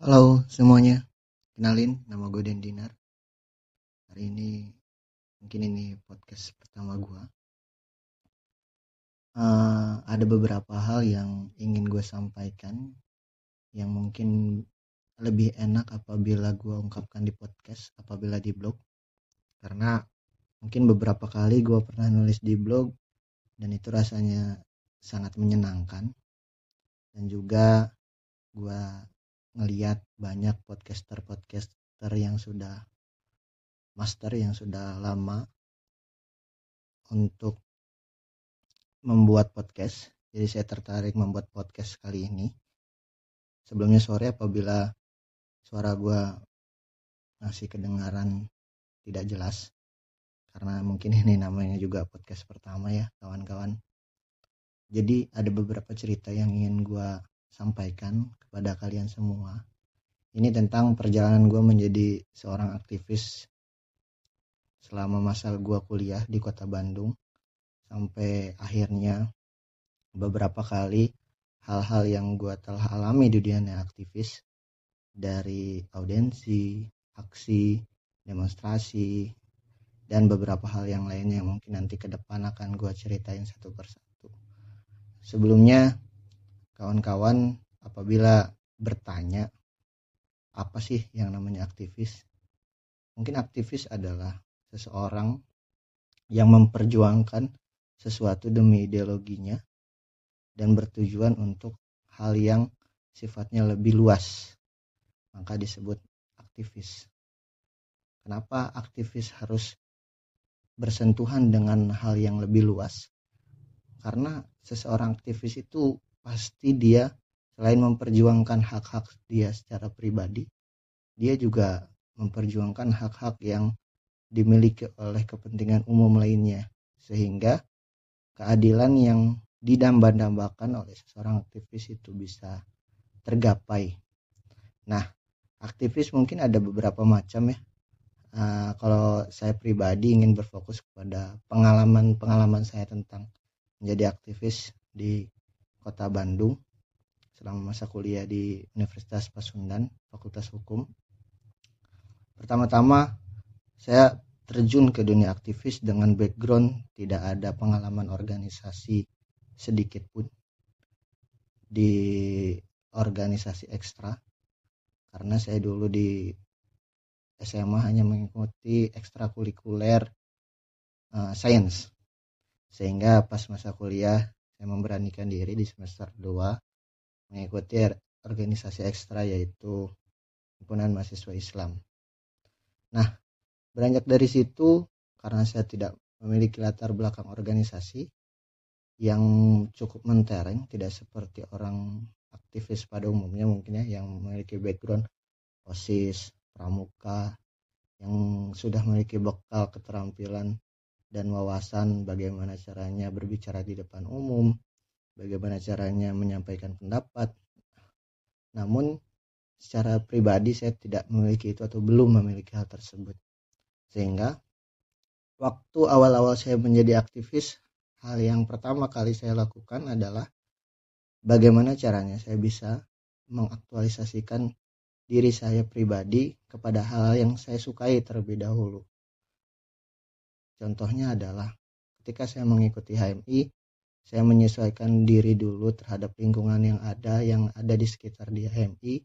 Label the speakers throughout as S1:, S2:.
S1: Halo semuanya, kenalin nama gue Den Dinar. Hari ini mungkin ini podcast pertama gue. Uh, ada beberapa hal yang ingin gue sampaikan yang mungkin lebih enak apabila gue ungkapkan di podcast, apabila di blog. Karena mungkin beberapa kali gue pernah nulis di blog dan itu rasanya sangat menyenangkan dan juga gue ngeliat banyak podcaster-podcaster yang sudah master yang sudah lama untuk membuat podcast. Jadi saya tertarik membuat podcast kali ini. Sebelumnya sore apabila suara gue masih kedengaran tidak jelas karena mungkin ini namanya juga podcast pertama ya kawan-kawan. Jadi ada beberapa cerita yang ingin gue sampaikan kepada kalian semua. Ini tentang perjalanan gue menjadi seorang aktivis selama masa gue kuliah di kota Bandung sampai akhirnya beberapa kali hal-hal yang gue telah alami di dunia aktivis dari audensi, aksi, demonstrasi, dan beberapa hal yang lainnya yang mungkin nanti ke depan akan gue ceritain satu persatu. Sebelumnya kawan-kawan apabila bertanya apa sih yang namanya aktivis? Mungkin aktivis adalah seseorang yang memperjuangkan sesuatu demi ideologinya dan bertujuan untuk hal yang sifatnya lebih luas. Maka disebut aktivis. Kenapa aktivis harus bersentuhan dengan hal yang lebih luas? Karena seseorang aktivis itu pasti dia selain memperjuangkan hak-hak dia secara pribadi, dia juga memperjuangkan hak-hak yang dimiliki oleh kepentingan umum lainnya sehingga keadilan yang didamba-dambakan oleh seseorang aktivis itu bisa tergapai. Nah, aktivis mungkin ada beberapa macam ya. Uh, kalau saya pribadi ingin berfokus kepada pengalaman-pengalaman saya tentang menjadi aktivis di Kota Bandung. Selama masa kuliah di Universitas Pasundan, Fakultas Hukum. Pertama-tama saya terjun ke dunia aktivis dengan background tidak ada pengalaman organisasi sedikit pun di organisasi ekstra. Karena saya dulu di SMA hanya mengikuti ekstrakurikuler uh, sains. Sehingga pas masa kuliah saya memberanikan diri di semester 2 mengikuti organisasi ekstra yaitu himpunan mahasiswa Islam. Nah, beranjak dari situ karena saya tidak memiliki latar belakang organisasi yang cukup mentereng, tidak seperti orang aktivis pada umumnya mungkin ya yang memiliki background OSIS, pramuka, yang sudah memiliki bekal keterampilan dan wawasan bagaimana caranya berbicara di depan umum, bagaimana caranya menyampaikan pendapat. Namun secara pribadi saya tidak memiliki itu atau belum memiliki hal tersebut. Sehingga waktu awal-awal saya menjadi aktivis, hal yang pertama kali saya lakukan adalah bagaimana caranya saya bisa mengaktualisasikan diri saya pribadi kepada hal yang saya sukai terlebih dahulu. Contohnya adalah ketika saya mengikuti HMI, saya menyesuaikan diri dulu terhadap lingkungan yang ada, yang ada di sekitar di HMI.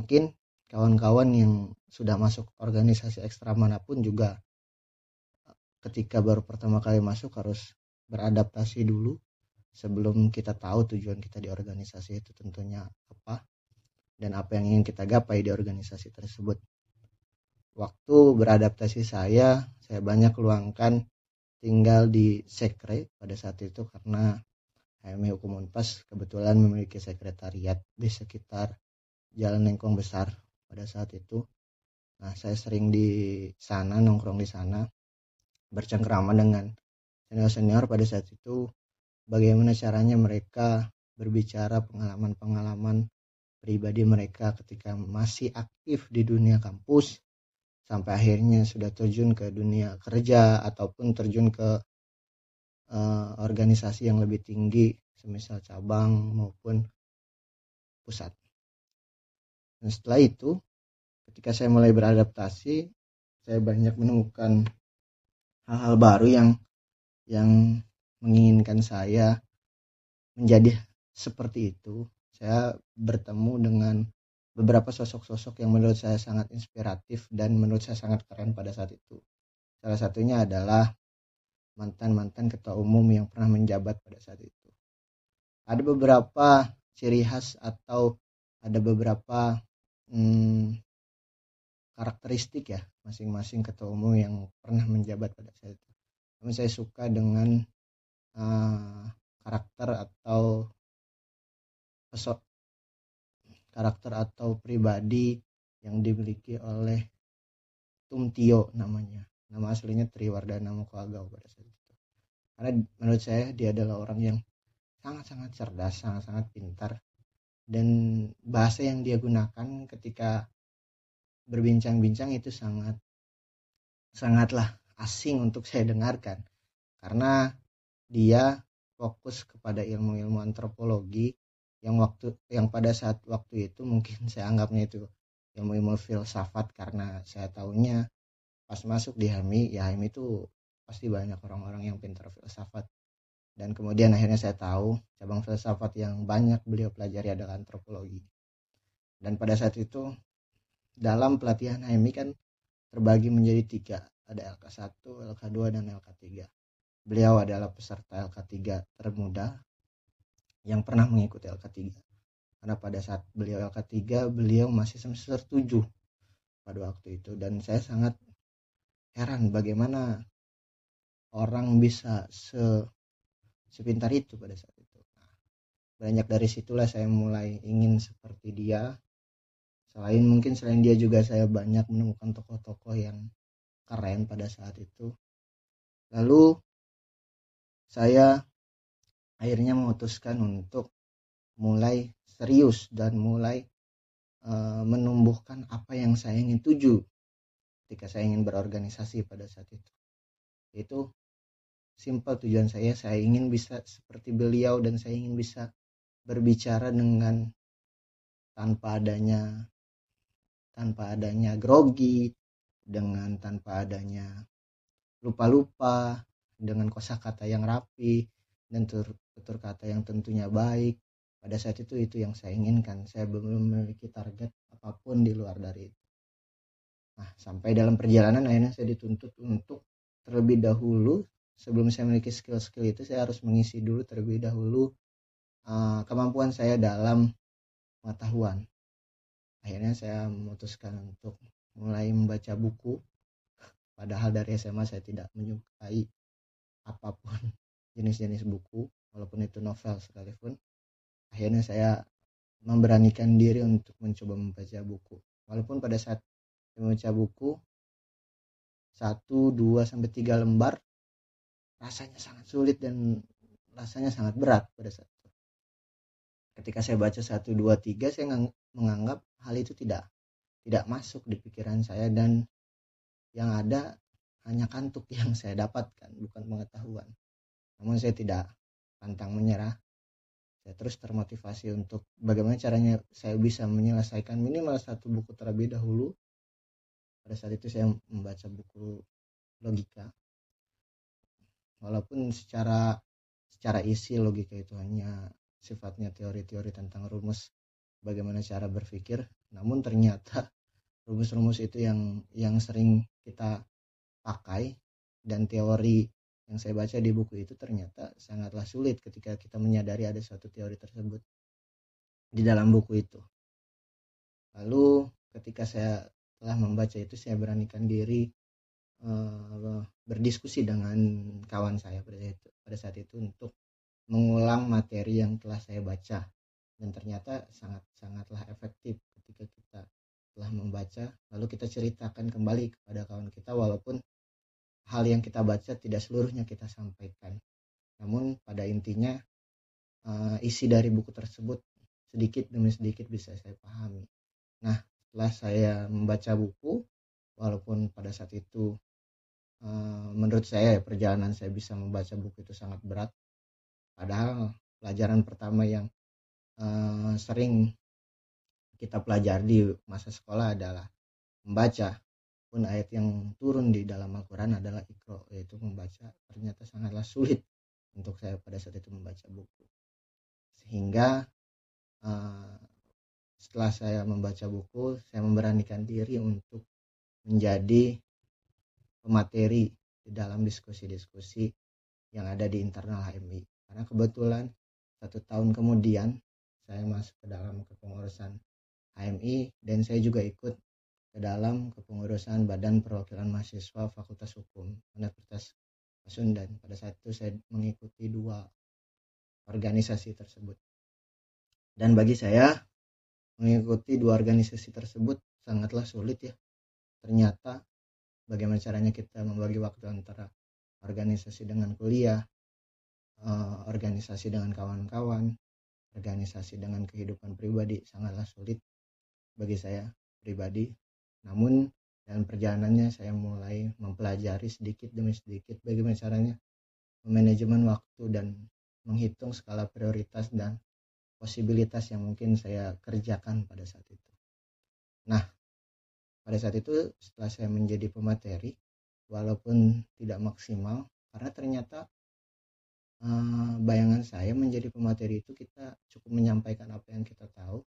S1: Mungkin kawan-kawan yang sudah masuk organisasi ekstra mana pun juga ketika baru pertama kali masuk harus beradaptasi dulu sebelum kita tahu tujuan kita di organisasi itu tentunya apa dan apa yang ingin kita gapai di organisasi tersebut waktu beradaptasi saya saya banyak luangkan tinggal di sekre pada saat itu karena HMI Hukum Unpas kebetulan memiliki sekretariat di sekitar Jalan Lengkong Besar pada saat itu. Nah, saya sering di sana nongkrong di sana bercengkrama dengan senior-senior pada saat itu bagaimana caranya mereka berbicara pengalaman-pengalaman pribadi mereka ketika masih aktif di dunia kampus sampai akhirnya sudah terjun ke dunia kerja ataupun terjun ke uh, organisasi yang lebih tinggi semisal cabang maupun pusat. dan setelah itu ketika saya mulai beradaptasi saya banyak menemukan hal-hal baru yang yang menginginkan saya menjadi seperti itu saya bertemu dengan beberapa sosok-sosok yang menurut saya sangat inspiratif dan menurut saya sangat keren pada saat itu salah satunya adalah mantan-mantan ketua umum yang pernah menjabat pada saat itu ada beberapa ciri khas atau ada beberapa hmm, karakteristik ya masing-masing ketua umum yang pernah menjabat pada saat itu. Namun saya suka dengan uh, karakter atau karakter atau pribadi yang dimiliki oleh Tumtio namanya. Nama aslinya Triwardana Mukoagau pada saat itu. Karena menurut saya dia adalah orang yang sangat-sangat cerdas, sangat-sangat pintar dan bahasa yang dia gunakan ketika berbincang-bincang itu sangat sangatlah asing untuk saya dengarkan karena dia fokus kepada ilmu-ilmu antropologi yang waktu yang pada saat waktu itu mungkin saya anggapnya itu ilmu-ilmu filsafat karena saya tahunya pas masuk di HMI ya HMI itu pasti banyak orang-orang yang pintar filsafat. Dan kemudian akhirnya saya tahu cabang filsafat yang banyak beliau pelajari adalah antropologi. Dan pada saat itu dalam pelatihan HMI kan terbagi menjadi tiga. Ada LK1, LK2 dan LK3 beliau adalah peserta LK3 termuda yang pernah mengikuti LK3 karena pada saat beliau LK3 beliau masih semester 7 pada waktu itu. Dan saya sangat heran bagaimana orang bisa se sepintar itu pada saat itu. Nah, banyak dari situlah saya mulai ingin seperti dia. Selain mungkin selain dia juga saya banyak menemukan tokoh-tokoh yang keren pada saat itu. Lalu saya akhirnya memutuskan untuk mulai serius dan mulai uh, menumbuhkan apa yang saya ingin tuju ketika saya ingin berorganisasi pada saat itu. Itu simpel tujuan saya. Saya ingin bisa seperti beliau dan saya ingin bisa berbicara dengan tanpa adanya tanpa adanya grogi, dengan tanpa adanya lupa-lupa, dengan kosakata yang rapi dan tutur kata yang tentunya baik. Pada saat itu itu yang saya inginkan. Saya belum memiliki target apa pun di luar dari itu. Nah, sampai dalam perjalanan akhirnya saya dituntut untuk terlebih dahulu sebelum saya memiliki skill-skill itu saya harus mengisi dulu terlebih dahulu uh, kemampuan saya dalam pengetahuan akhirnya saya memutuskan untuk mulai membaca buku padahal dari SMA saya tidak menyukai apa pun jenis-jenis buku walaupun itu novel sekalipun akhirnya saya memberanikan diri untuk mencoba membaca buku. Walaupun pada saat membaca buku satu dua sampai tiga lembar rasanya sangat sulit dan rasanya sangat berat pada saat itu. Ketika saya baca satu dua tiga saya menganggap hal itu tidak tidak masuk di pikiran saya dan yang ada hanya kantuk yang saya dapatkan bukan pengetahuan. Namun saya tidak pantang menyerah. Saya terus termotivasi untuk bagaimana caranya saya bisa menyelesaikan minimal satu buku terlebih dahulu. Pada saat itu saya membaca buku logika. Walaupun secara secara isi logika itu hanya sifatnya teori-teori tentang rumus bagaimana cara berpikir namun ternyata rumus-rumus itu yang yang sering kita pakai dan teori yang saya baca di buku itu ternyata sangatlah sulit ketika kita menyadari ada suatu teori tersebut di dalam buku itu. Lalu ketika saya telah membaca itu saya beranikan diri uh, berdiskusi dengan kawan saya pada saat itu, pada saat itu untuk mengulang materi yang telah saya baca dan ternyata sangat sangatlah efektif ketika kita telah membaca lalu kita ceritakan kembali kepada kawan kita walaupun hal yang kita baca tidak seluruhnya kita sampaikan. Namun pada intinya uh, isi dari buku tersebut sedikit demi sedikit bisa saya pahami. Nah setelah saya membaca buku walaupun pada saat itu uh, menurut saya perjalanan saya bisa membaca buku itu sangat berat. Padahal pelajaran pertama yang uh, sering kita pelajari di masa sekolah adalah membaca pun ayat yang turun di dalam Al-Quran adalah ikro yaitu membaca. Ternyata sangatlah sulit untuk saya pada saat itu membaca buku. Sehingga uh, setelah saya membaca buku saya memberanikan diri untuk menjadi pemateri di dalam diskusi-diskusi yang ada di internal HMI karena kebetulan satu tahun kemudian saya masuk ke dalam kepengurusan HMI dan saya juga ikut ke dalam kepengurusan Badan Perwakilan Mahasiswa Fakultas Hukum Universitas Pasundan. Pada saat itu saya mengikuti dua organisasi tersebut. Dan bagi saya mengikuti dua organisasi tersebut sangatlah sulit ya. Ternyata bagaimana caranya kita membagi waktu antara organisasi dengan kuliah, eh, organisasi dengan kawan-kawan, organisasi dengan kehidupan pribadi sangatlah sulit bagi saya pribadi namun dalam perjalanannya saya mulai mempelajari sedikit demi sedikit bagaimana caranya manajemen waktu dan menghitung skala prioritas dan posibilitas yang mungkin saya kerjakan pada saat itu. Nah, pada saat itu setelah saya menjadi pemateri, walaupun tidak maksimal, karena ternyata eh, bayangan saya menjadi pemateri itu kita cukup menyampaikan apa yang kita tahu,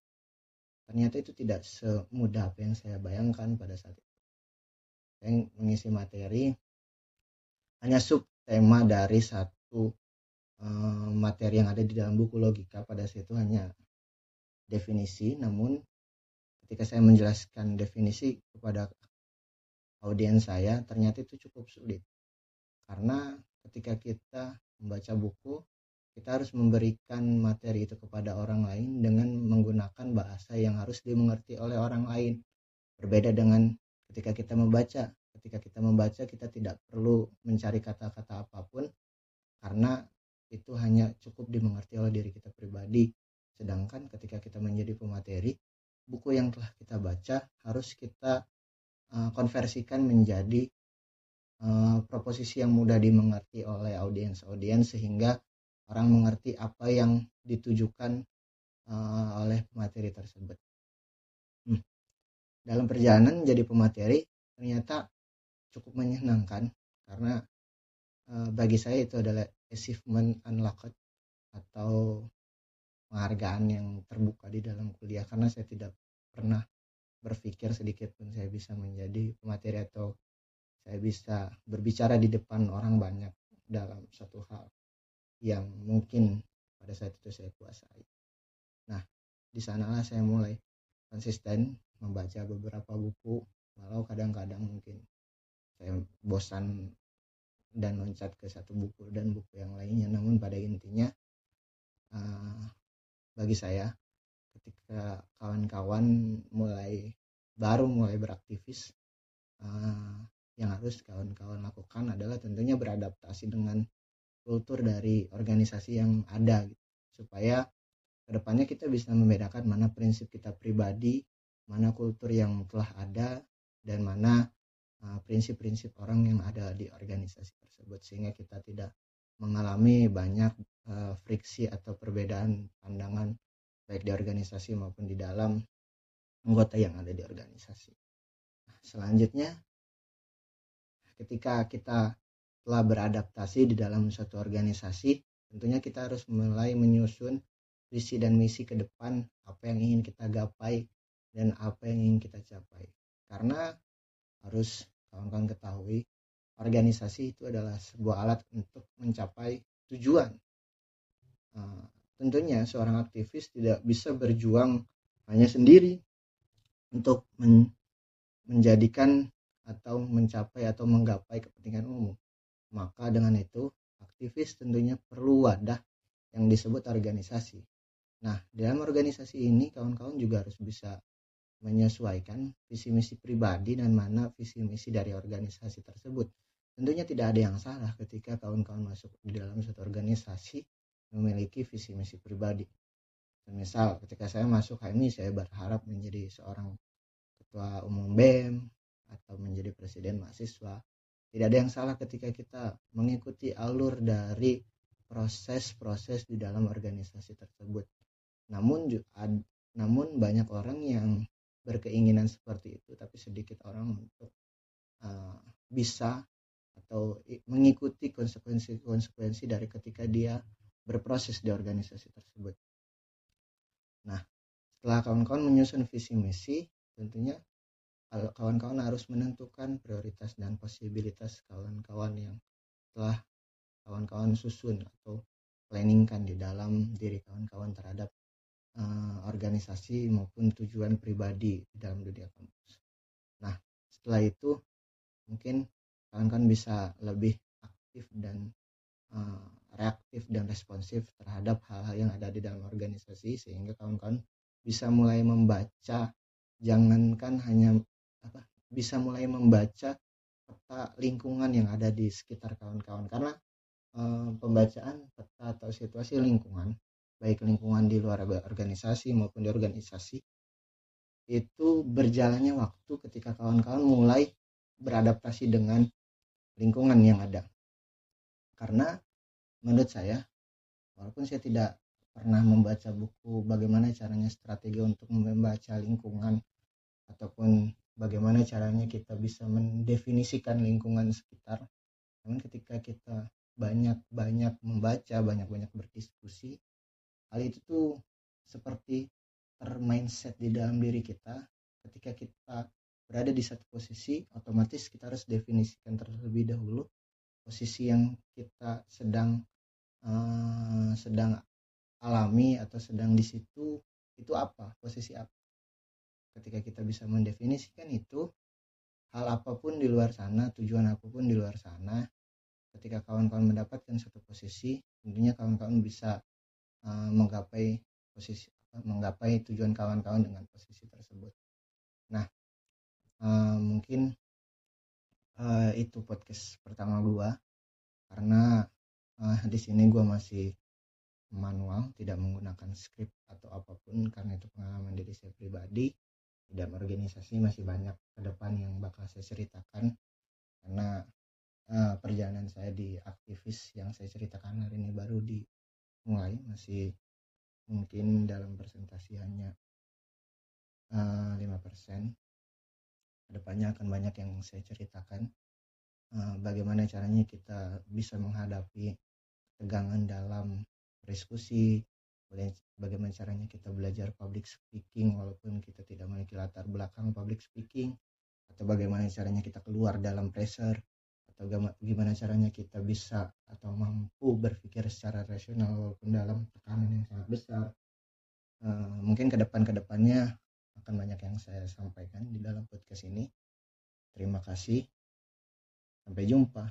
S1: ternyata itu tidak semudah apa yang saya bayangkan pada saat itu. Saya mengisi materi hanya sub tema dari satu uh, materi yang ada di dalam buku logika pada saat itu hanya definisi. Namun ketika saya menjelaskan definisi kepada audiens saya ternyata itu cukup sulit. Karena ketika kita membaca buku kita harus memberikan materi itu kepada orang lain dengan menggunakan bahasa yang harus dimengerti oleh orang lain. Berbeda dengan ketika kita membaca. Ketika kita membaca kita tidak perlu mencari kata-kata apa pun karena itu hanya cukup dimengerti oleh diri kita pribadi. Sedangkan ketika kita menjadi pemateri, buku yang telah kita baca harus kita uh, konversikan menjadi uh, proposisi yang mudah dimengerti oleh audiens-audiens sehingga orang mengerti apa yang ditujukan uh, oleh pemateri tersebut. Hmm. Dalam perjalanan jadi pemateri ternyata cukup menyenangkan karena uh, bagi saya itu adalah achievement unlocked atau penghargaan yang terbuka di dalam kuliah karena saya tidak pernah berpikir sedikit pun saya bisa menjadi pemateri atau saya bisa berbicara di depan orang banyak dalam satu hal yang mungkin pada saat itu saya kuasai. Nah, di sanalah saya mulai konsisten membaca beberapa buku, walau kadang-kadang mungkin saya bosan dan loncat ke satu buku dan buku yang lainnya. Namun pada intinya, uh, bagi saya, ketika kawan-kawan mulai baru mulai beraktivis, uh, yang harus kawan-kawan lakukan adalah tentunya beradaptasi dengan kultur dari organisasi yang ada gitu. supaya ke depannya kita bisa membedakan mana prinsip kita pribadi mana kultur yang telah ada dan mana uh, prinsip-prinsip uh, orang yang ada di organisasi tersebut sehingga kita tidak mengalami banyak uh, friksi atau perbedaan pandangan baik di organisasi maupun di dalam anggota yang ada di organisasi. Nah, selanjutnya ketika kita telah beradaptasi di dalam suatu organisasi, tentunya kita harus mulai menyusun visi dan misi ke depan apa yang ingin kita gapai dan apa yang ingin kita capai. Karena harus kawan-kawan ketahui, organisasi itu adalah sebuah alat untuk mencapai tujuan. Uh, tentunya seorang aktivis tidak bisa berjuang hanya sendiri untuk men menjadikan atau mencapai atau menggapai kepentingan umum. Maka dengan itu, aktivis tentunya perlu wadah yang disebut organisasi. Nah, dalam organisasi ini kawan-kawan juga harus bisa menyesuaikan visi misi pribadi dan mana visi misi dari organisasi tersebut. Tentunya tidak ada yang salah ketika kawan-kawan masuk di dalam suatu organisasi memiliki visi misi pribadi. Misal ketika saya masuk HMI saya berharap menjadi seorang ketua umum BEM atau menjadi presiden mahasiswa tidak ada yang salah ketika kita mengikuti alur dari proses-proses di dalam organisasi tersebut. Namun namun banyak orang yang berkeinginan seperti itu tapi sedikit orang untuk uh, bisa atau mengikuti konsekuensi-konsekuensi dari ketika dia berproses di organisasi tersebut. Nah, setelah kawan-kawan menyusun visi misi, tentunya kawan-kawan harus menentukan prioritas dan posibilitas kawan-kawan yang telah kawan-kawan susun atau planningkan di dalam diri kawan-kawan terhadap uh, organisasi maupun tujuan pribadi di dalam dunia kampus. Nah, setelah itu mungkin kawan-kawan bisa lebih aktif dan uh, reaktif dan responsif terhadap hal-hal yang ada di dalam organisasi sehingga kawan-kawan bisa mulai membaca jangankan hanya apa bisa mulai membaca peta lingkungan yang ada di sekitar kawan-kawan. Karena uh, pembacaan peta atau situasi lingkungan baik lingkungan di luar organisasi maupun di organisasi itu berjalannya waktu ketika kawan-kawan mulai beradaptasi dengan lingkungan yang ada. Karena menurut saya walaupun saya tidak pernah membaca buku bagaimana caranya strategi untuk membaca lingkungan ataupun bagaimana caranya kita bisa mendefinisikan lingkungan sekitar. Namun ketika kita banyak-banyak membaca banyak-banyak berdiskusi hal itu tuh seperti termindset di dalam diri kita. Ketika kita berada di satu posisi otomatis kita harus definisikan terlebih dahulu posisi yang kita sedang uh, sedang alami atau sedang di situ itu apa posisi apa ketika kita bisa mendefinisikan itu hal apa pun di luar sana tujuan apa pun di luar sana ketika kawan-kawan mendapatkan satu posisi tentunya kawan-kawan bisa uh, menggapai posisi menggapai tujuan kawan-kawan dengan posisi tersebut. Nah uh, mungkin uh, itu podcast pertama gua karena uh, di sini gua masih manual tidak menggunakan skrip atau apa pun karena itu pengalaman diri saya pribadi tidak organisasi masih banyak ke depan yang bakal saya ceritakan. Karena uh, perjalanan saya di aktivis yang saya ceritakan hari ini baru dimulai masih mungkin dalam presentasi hanya uh, 5% ke depannya akan banyak yang saya ceritakan uh, bagaimana caranya kita bisa menghadapi tegangan dalam diskusi bagaimana caranya kita belajar public speaking walaupun kita tidak memiliki latar belakang public speaking atau bagaimana caranya kita keluar dalam pressure atau gimana caranya kita bisa atau mampu berpikir secara rasional walaupun dalam tekanan yang sangat besar uh, mungkin ke depan ke depannya akan banyak yang saya sampaikan di dalam podcast ini. Terima kasih. Sampai jumpa.